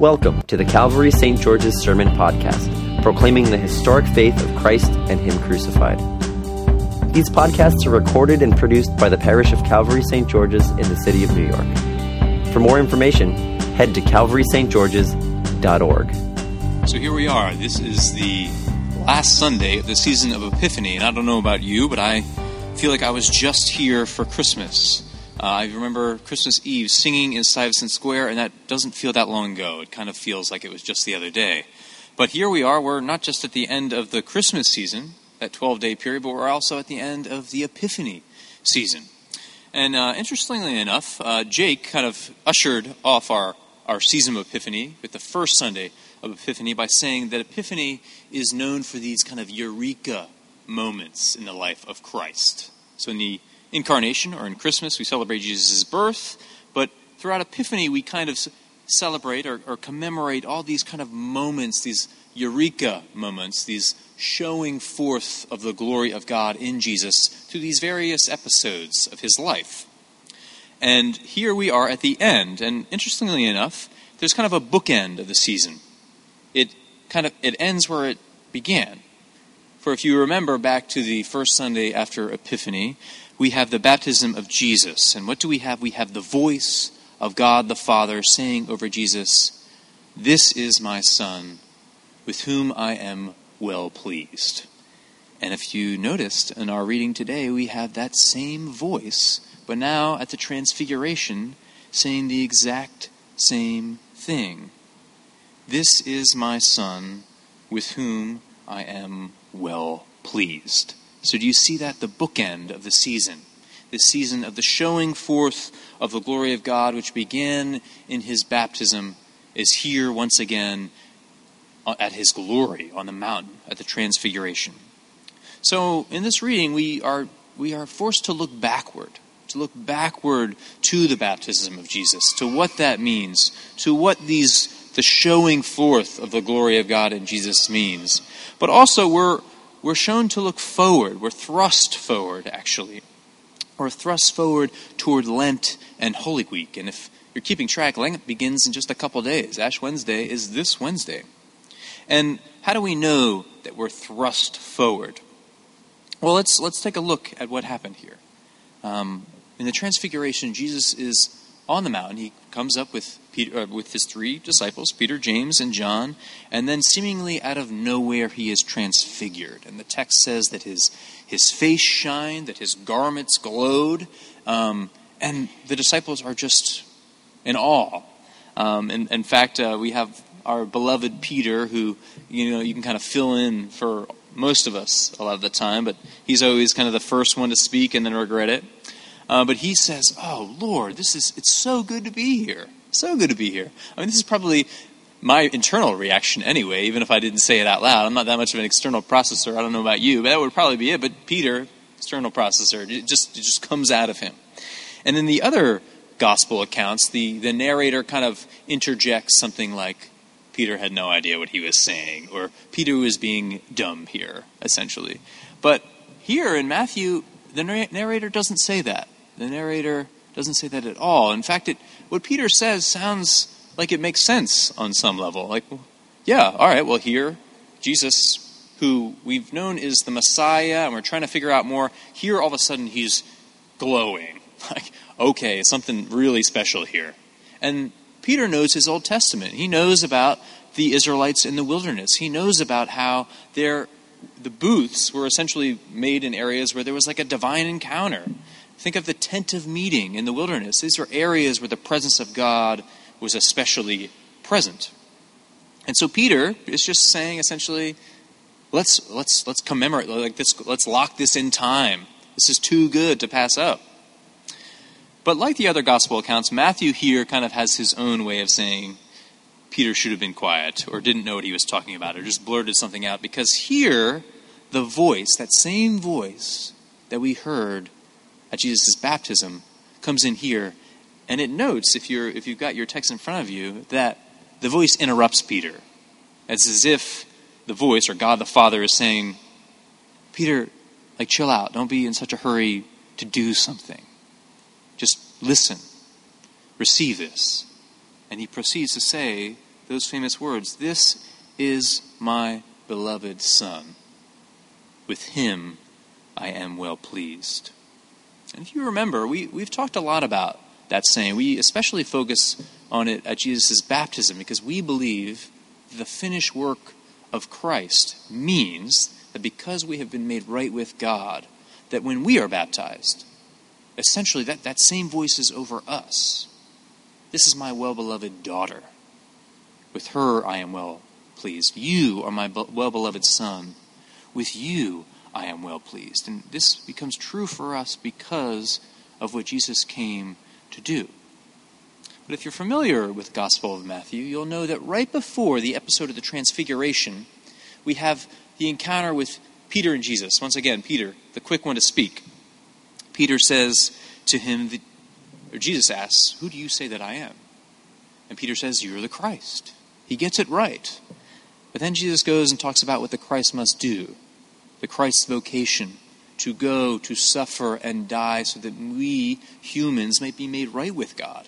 Welcome to the Calvary St. George's Sermon Podcast, proclaiming the historic faith of Christ and Him crucified. These podcasts are recorded and produced by the parish of Calvary St. George's in the city of New York. For more information, head to calvarystgeorges.org. So here we are. This is the last Sunday of the season of Epiphany, and I don't know about you, but I feel like I was just here for Christmas. Uh, I remember Christmas Eve singing in Stuyvesant Square, and that doesn't feel that long ago. It kind of feels like it was just the other day. But here we are. We're not just at the end of the Christmas season, that 12 day period, but we're also at the end of the Epiphany season. And uh, interestingly enough, uh, Jake kind of ushered off our, our season of Epiphany with the first Sunday of Epiphany by saying that Epiphany is known for these kind of eureka moments in the life of Christ. So in the incarnation or in Christmas, we celebrate Jesus' birth, but throughout Epiphany, we kind of celebrate or, or, commemorate all these kind of moments, these eureka moments, these showing forth of the glory of God in Jesus through these various episodes of his life. And here we are at the end, and interestingly enough, there's kind of a bookend of the season. It kind of it ends where it began. For if you remember back to the first Sunday after Epiphany, we have the baptism of Jesus. And what do we have? We have the voice of God the Father saying over Jesus, This is my Son, with whom I am well pleased. And if you noticed in our reading today, we have that same voice, but now at the Transfiguration, saying the exact same thing. This is my Son, with whom I am well pleased. So, do you see that? The bookend of the season. The season of the showing forth of the glory of God, which began in his baptism, is here once again uh, at his glory on the mountain at the transfiguration. So, in this reading, we are, we are forced to look backward, to look backward to the baptism of Jesus, to what that means, to what these the showing forth of the glory of God in Jesus means. But also, we're we're shown to look forward. We're thrust forward, actually. We're thrust forward toward Lent and Holy Week. And if you're keeping track, Lent begins in just a couple days. Ash Wednesday is this Wednesday. And how do we know that we're thrust forward? Well, let's, let's take a look at what happened here. Um, in the Transfiguration, Jesus is on the mountain. He comes up with Peter, uh, with his three disciples, Peter, James, and John, and then seemingly out of nowhere he is transfigured. And the text says that his his face shined, that his garments glowed, um, and the disciples are just in awe. Um, and in fact, uh, we have our beloved Peter, who you know you can kind of fill in for most of us a lot of the time, but he's always kind of the first one to speak and then regret it. Uh, but he says, "Oh Lord, this is it's so good to be here. So good to be here." I mean, this is probably my internal reaction anyway, even if I didn't say it out loud. I'm not that much of an external processor. I don't know about you, but that would probably be it. But Peter, external processor, it just it just comes out of him. And in the other gospel accounts, the, the narrator kind of interjects something like, Peter had no idea what he was saying, or Peter was being dumb here, essentially. But here in Matthew, the narrator doesn't say that. The narrator doesn't say that at all. In fact, it, what Peter says sounds like it makes sense on some level. Like, yeah, all right, well, here, Jesus, who we've known is the Messiah, and we're trying to figure out more, here all of a sudden he's glowing. Like, okay, something really special here. And Peter knows his Old Testament. He knows about the Israelites in the wilderness. He knows about how their the booths were essentially made in areas where there was like a divine encounter. Think of the tent of meeting in the wilderness. These were areas where the presence of God was especially present. And so Peter is just saying essentially, let's let's let's commemorate like this let's lock this in time. This is too good to pass up. But like the other gospel accounts, Matthew here kind of has his own way of saying Peter should have been quiet or didn't know what he was talking about or just blurted something out because here the voice, that same voice that we heard at Jesus' baptism comes in here, and it notes, if, you're, if you've got your text in front of you, that the voice interrupts Peter. It's as if the voice, or God the Father, is saying, Peter, like, chill out. Don't be in such a hurry to do something. Just listen. Receive this. And he proceeds to say those famous words This is my beloved Son. With him I am well pleased. And if you remember, we, we've talked a lot about that saying. We especially focus on it at Jesus' baptism because we believe the finished work of Christ means that because we have been made right with God, that when we are baptized, essentially that, that same voice is over us. This is my well beloved daughter. With her I am well pleased. You are my well beloved son. With you I am well pleased. And this becomes true for us because of what Jesus came to do. But if you're familiar with the Gospel of Matthew, you'll know that right before the episode of the Transfiguration, we have the encounter with Peter and Jesus. Once again, Peter, the quick one to speak. Peter says to him, or Jesus asks, Who do you say that I am? And Peter says, You're the Christ. He gets it right. But then Jesus goes and talks about what the Christ must do the Christ's vocation to go, to suffer, and die so that we humans may be made right with God.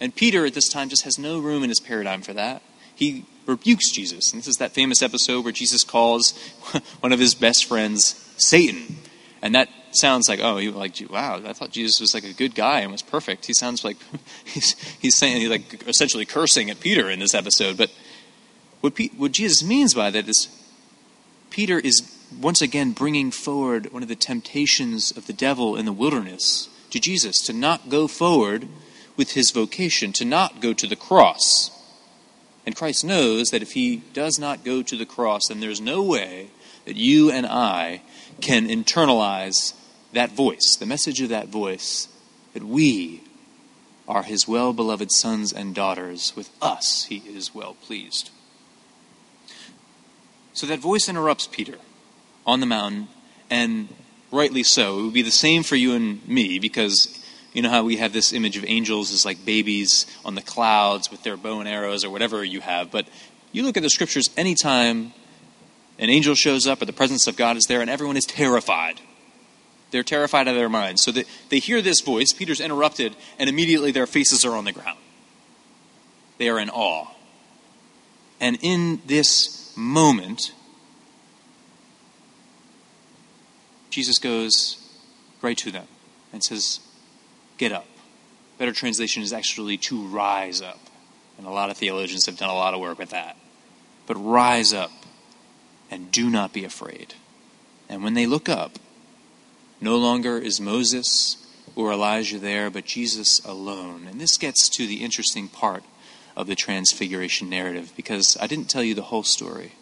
And Peter at this time just has no room in his paradigm for that. He rebukes Jesus. And this is that famous episode where Jesus calls one of his best friends Satan. And that sounds like, oh, you like, wow, I thought Jesus was like a good guy and was perfect. He sounds like he's, he's saying, he's like essentially cursing at Peter in this episode. But what, what Jesus means by that is Peter is once again bringing forward one of the temptations of the devil in the wilderness to Jesus to not go forward with his vocation, to not go to the cross. And Christ knows that if he does not go to the cross, then there's no way that you and I can internalize that voice, the message of that voice, that we are his well beloved sons and daughters. With us, he is well pleased. So that voice interrupts Peter on the mountain, and rightly so. It would be the same for you and me because you know how we have this image of angels as like babies on the clouds with their bow and arrows or whatever you have. But you look at the scriptures anytime an angel shows up or the presence of God is there and everyone is terrified. They're terrified out of their minds. So they, they hear this voice, Peter's interrupted, and immediately their faces are on the ground. They are in awe. And in this moment, Jesus goes right to them and says, Get up. Better translation is actually to rise up. And a lot of theologians have done a lot of work with that. But rise up and do not be afraid. And when they look up, no longer is Moses or Elijah there, but Jesus alone. And this gets to the interesting part of the transfiguration narrative because I didn't tell you the whole story.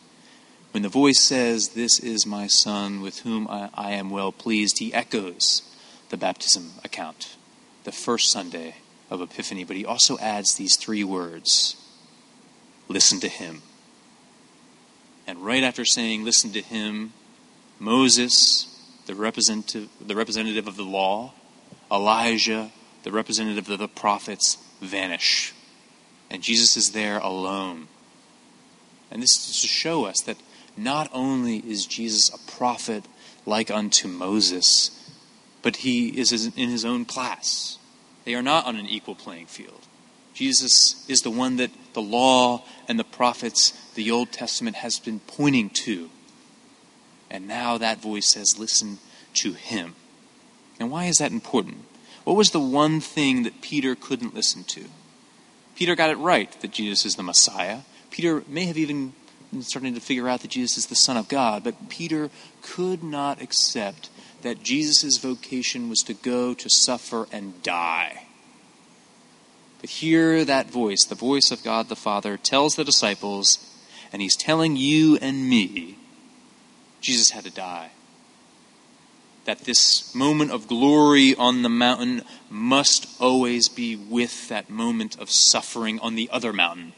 When the voice says, This is my son with whom I, I am well pleased, he echoes the baptism account, the first Sunday of Epiphany, but he also adds these three words listen to him. And right after saying, listen to him, Moses, the representative, the representative of the law, Elijah, the representative of the prophets, vanish and Jesus is there alone. And this is to show us that not only is Jesus a prophet like unto Moses, but he is in his own class. They are not on an equal playing field. Jesus is the one that the law and the prophets, the Old Testament, has been pointing to. And now that voice says, listen to him. And why is that important? What was the one thing that Peter couldn't listen to? Peter got it right that Jesus is the Messiah. Peter may have even starting to figure out that Jesus is the Son of God, but Peter could not accept that Jesus' vocation was to go to suffer and die. But hear that voice, the voice of God the Father, tells the disciples, and he's telling you and me, Jesus had to die that this moment of glory on the mountain must always be with that moment of suffering on the other mountain.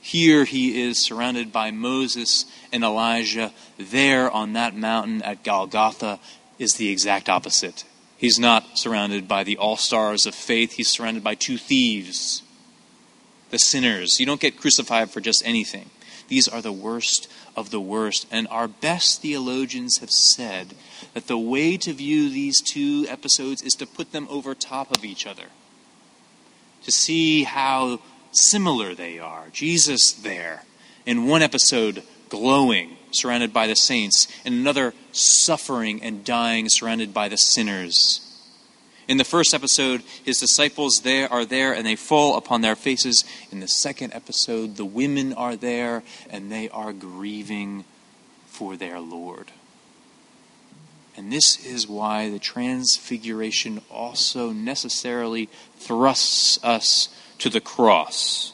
Here he is surrounded by Moses and Elijah. There on that mountain at Golgotha is the exact opposite. He's not surrounded by the all stars of faith, he's surrounded by two thieves, the sinners. You don't get crucified for just anything. These are the worst of the worst. And our best theologians have said that the way to view these two episodes is to put them over top of each other. To see how similar they are. Jesus there, in one episode, glowing, surrounded by the saints, in another, suffering and dying, surrounded by the sinners. In the first episode, his disciples there are there and they fall upon their faces. In the second episode, the women are there and they are grieving for their Lord. And this is why the transfiguration also necessarily thrusts us to the cross,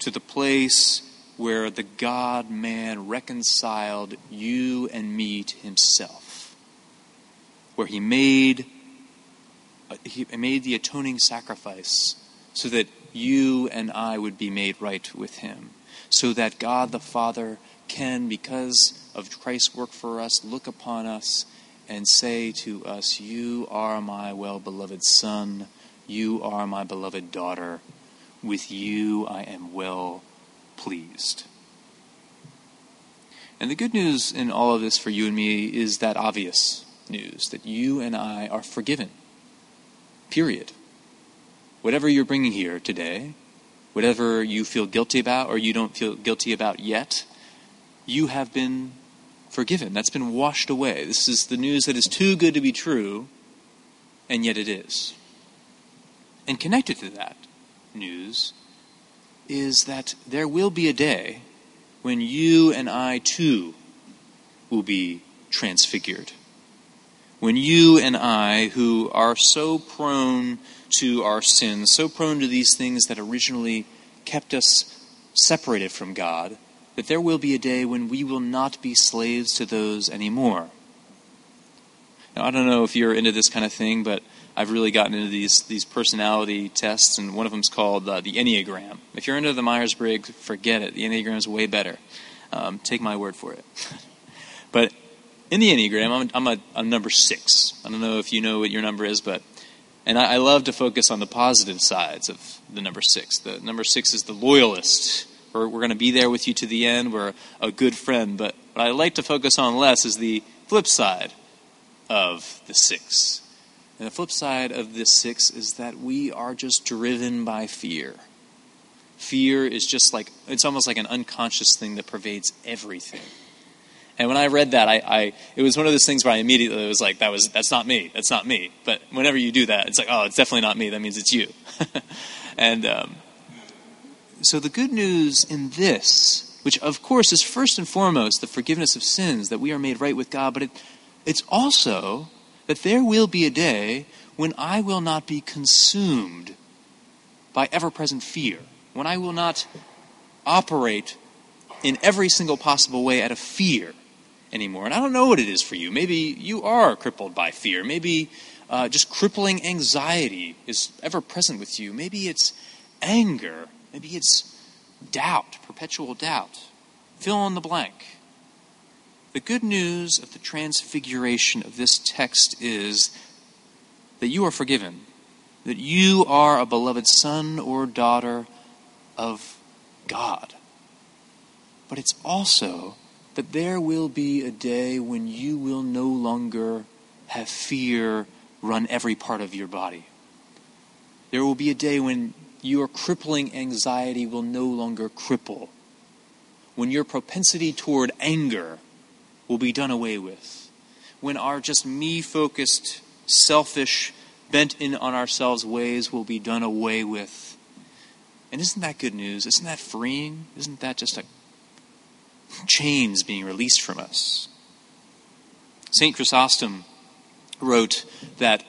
to the place where the God man reconciled you and me to himself, where he made Uh, he made the atoning sacrifice so that you and I would be made right with him, so that God the Father can, because of Christ's work for us, look upon us and say to us, You are my well beloved Son, you are my beloved daughter, with you I am well pleased. And the good news in all of this for you and me is that obvious news that you and I are forgiven Period. Whatever you're bringing here today, whatever you feel guilty about or you don't feel guilty about yet, you have been forgiven. That's been washed away. This is the news that is too good to be true, and yet it is. And connected to that news is that there will be a day when you and I too will be transfigured when you and I, who are so prone to our sins, so prone to these things that originally kept us separated from God, that there will be a day when we will not be slaves to those anymore. Now, I don't know if you're into this kind of thing, but I've really gotten into these these personality tests, and one of them is called uh, the Enneagram. If you're into the Myers Briggs, forget it. The Enneagram is way better. Um, take my word for it. but in the Enneagram, I'm, I'm number six. I don't know if you know what your number is, but and I, I, love to focus on the positive sides of the number six. The number six is the loyalist. We're, we're going to be there with you to the end. We're a good friend. But what I like to focus on less is the flip side of the six. And the flip side of this six is that we are just driven by fear. Fear is just like, it's almost like an unconscious thing that pervades everything. And when I read that, I, I, it was one of those things where I immediately was like, that was that's not me, that's not me. But whenever you do that, it's like, oh, it's definitely not me. That means it's you. and um, so the good news in this, which of course is first and foremost the forgiveness of sins, that we are made right with God, but it, it's also that there will be a day when I will not be consumed by ever-present fear, when I will not operate in every single possible way out of fear anymore. And I don't know what it is for you. Maybe you are crippled by fear. Maybe uh, just crippling anxiety is ever present with you. Maybe it's anger. Maybe it's doubt, perpetual doubt. Fill in the blank. The good news of the transfiguration of this text is that you are forgiven, that you are a beloved son or daughter of God. But it's also that there will be a day when you will no longer have fear run every part of your body. There will be a day when your crippling anxiety will no longer cripple, when your propensity toward anger will be done away with, when our just me focused, selfish, bent in on ourselves ways will be done away with. And isn't that good news? Isn't that freeing? Isn't that just a chains being released from us. St. Chrysostom wrote that,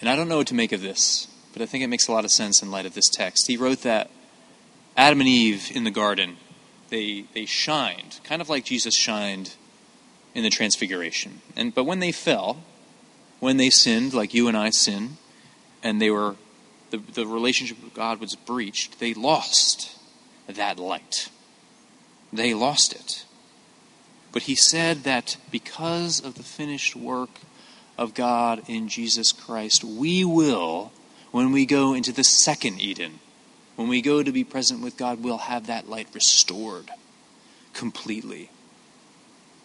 and I don't know what to make of this, but I think it makes a lot of sense in light of this text. He wrote that Adam and Eve in the garden, they, they shined, kind of like Jesus shined in the transfiguration. And, but when they fell, when they sinned, like you and I sin, and they were the, the relationship with God was breached, they lost that light they lost it. But he said that because of the finished work of God in Jesus Christ, we will, when we go into the second Eden, when we go to be present with God, we'll have that light restored completely.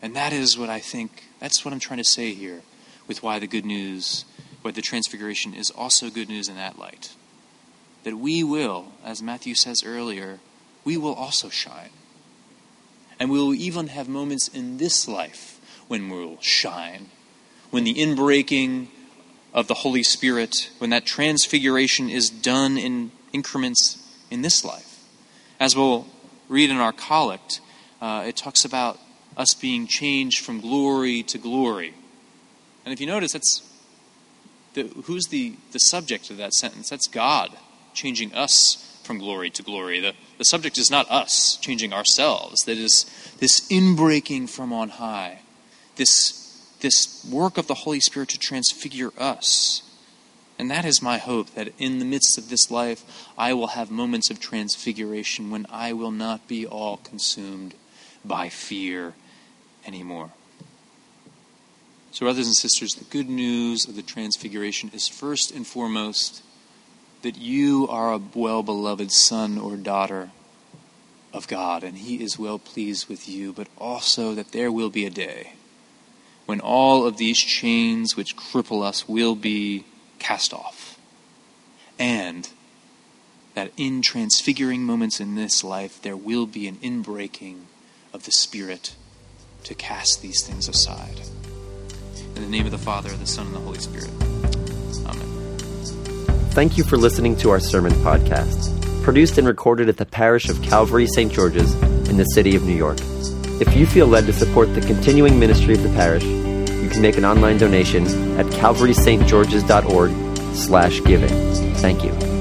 And that is what I think, that's what I'm trying to say here with why the good news, why the transfiguration is also good news in that light. that we will, as Matthew says earlier, we will also shine. And we will even have moments in this life when we will shine. When the inbreaking of the Holy Spirit, when that transfiguration is done in increments in this life. As we'll read in our collect, uh, it talks about us being changed from glory to glory. And if you notice, that's the, who's the, the subject of that sentence? That's God changing us from glory to glory. The, the subject is not us changing ourselves. That is this inbreaking from on high, this, this work of the Holy Spirit to transfigure us. And that is my hope that in the midst of this life, I will have moments of transfiguration when I will not be all consumed by fear anymore. So, brothers and sisters, the good news of the transfiguration is first and foremost that you are a well beloved son or daughter of God, and He is well pleased with you, but also that there will be a day when all of these chains which cripple us will be cast off. And that in transfiguring moments in this life, there will be an inbreaking of the Spirit to cast these things aside. In the name of the Father, the Son, and the Holy Spirit. Amen. Thank you for listening to our sermon podcast, produced and recorded at the parish of Calvary St. George's in the city of New York. If you feel led to support the continuing ministry of the parish, you can make an online donation at calvarystgeorges.org slash giving. Thank you.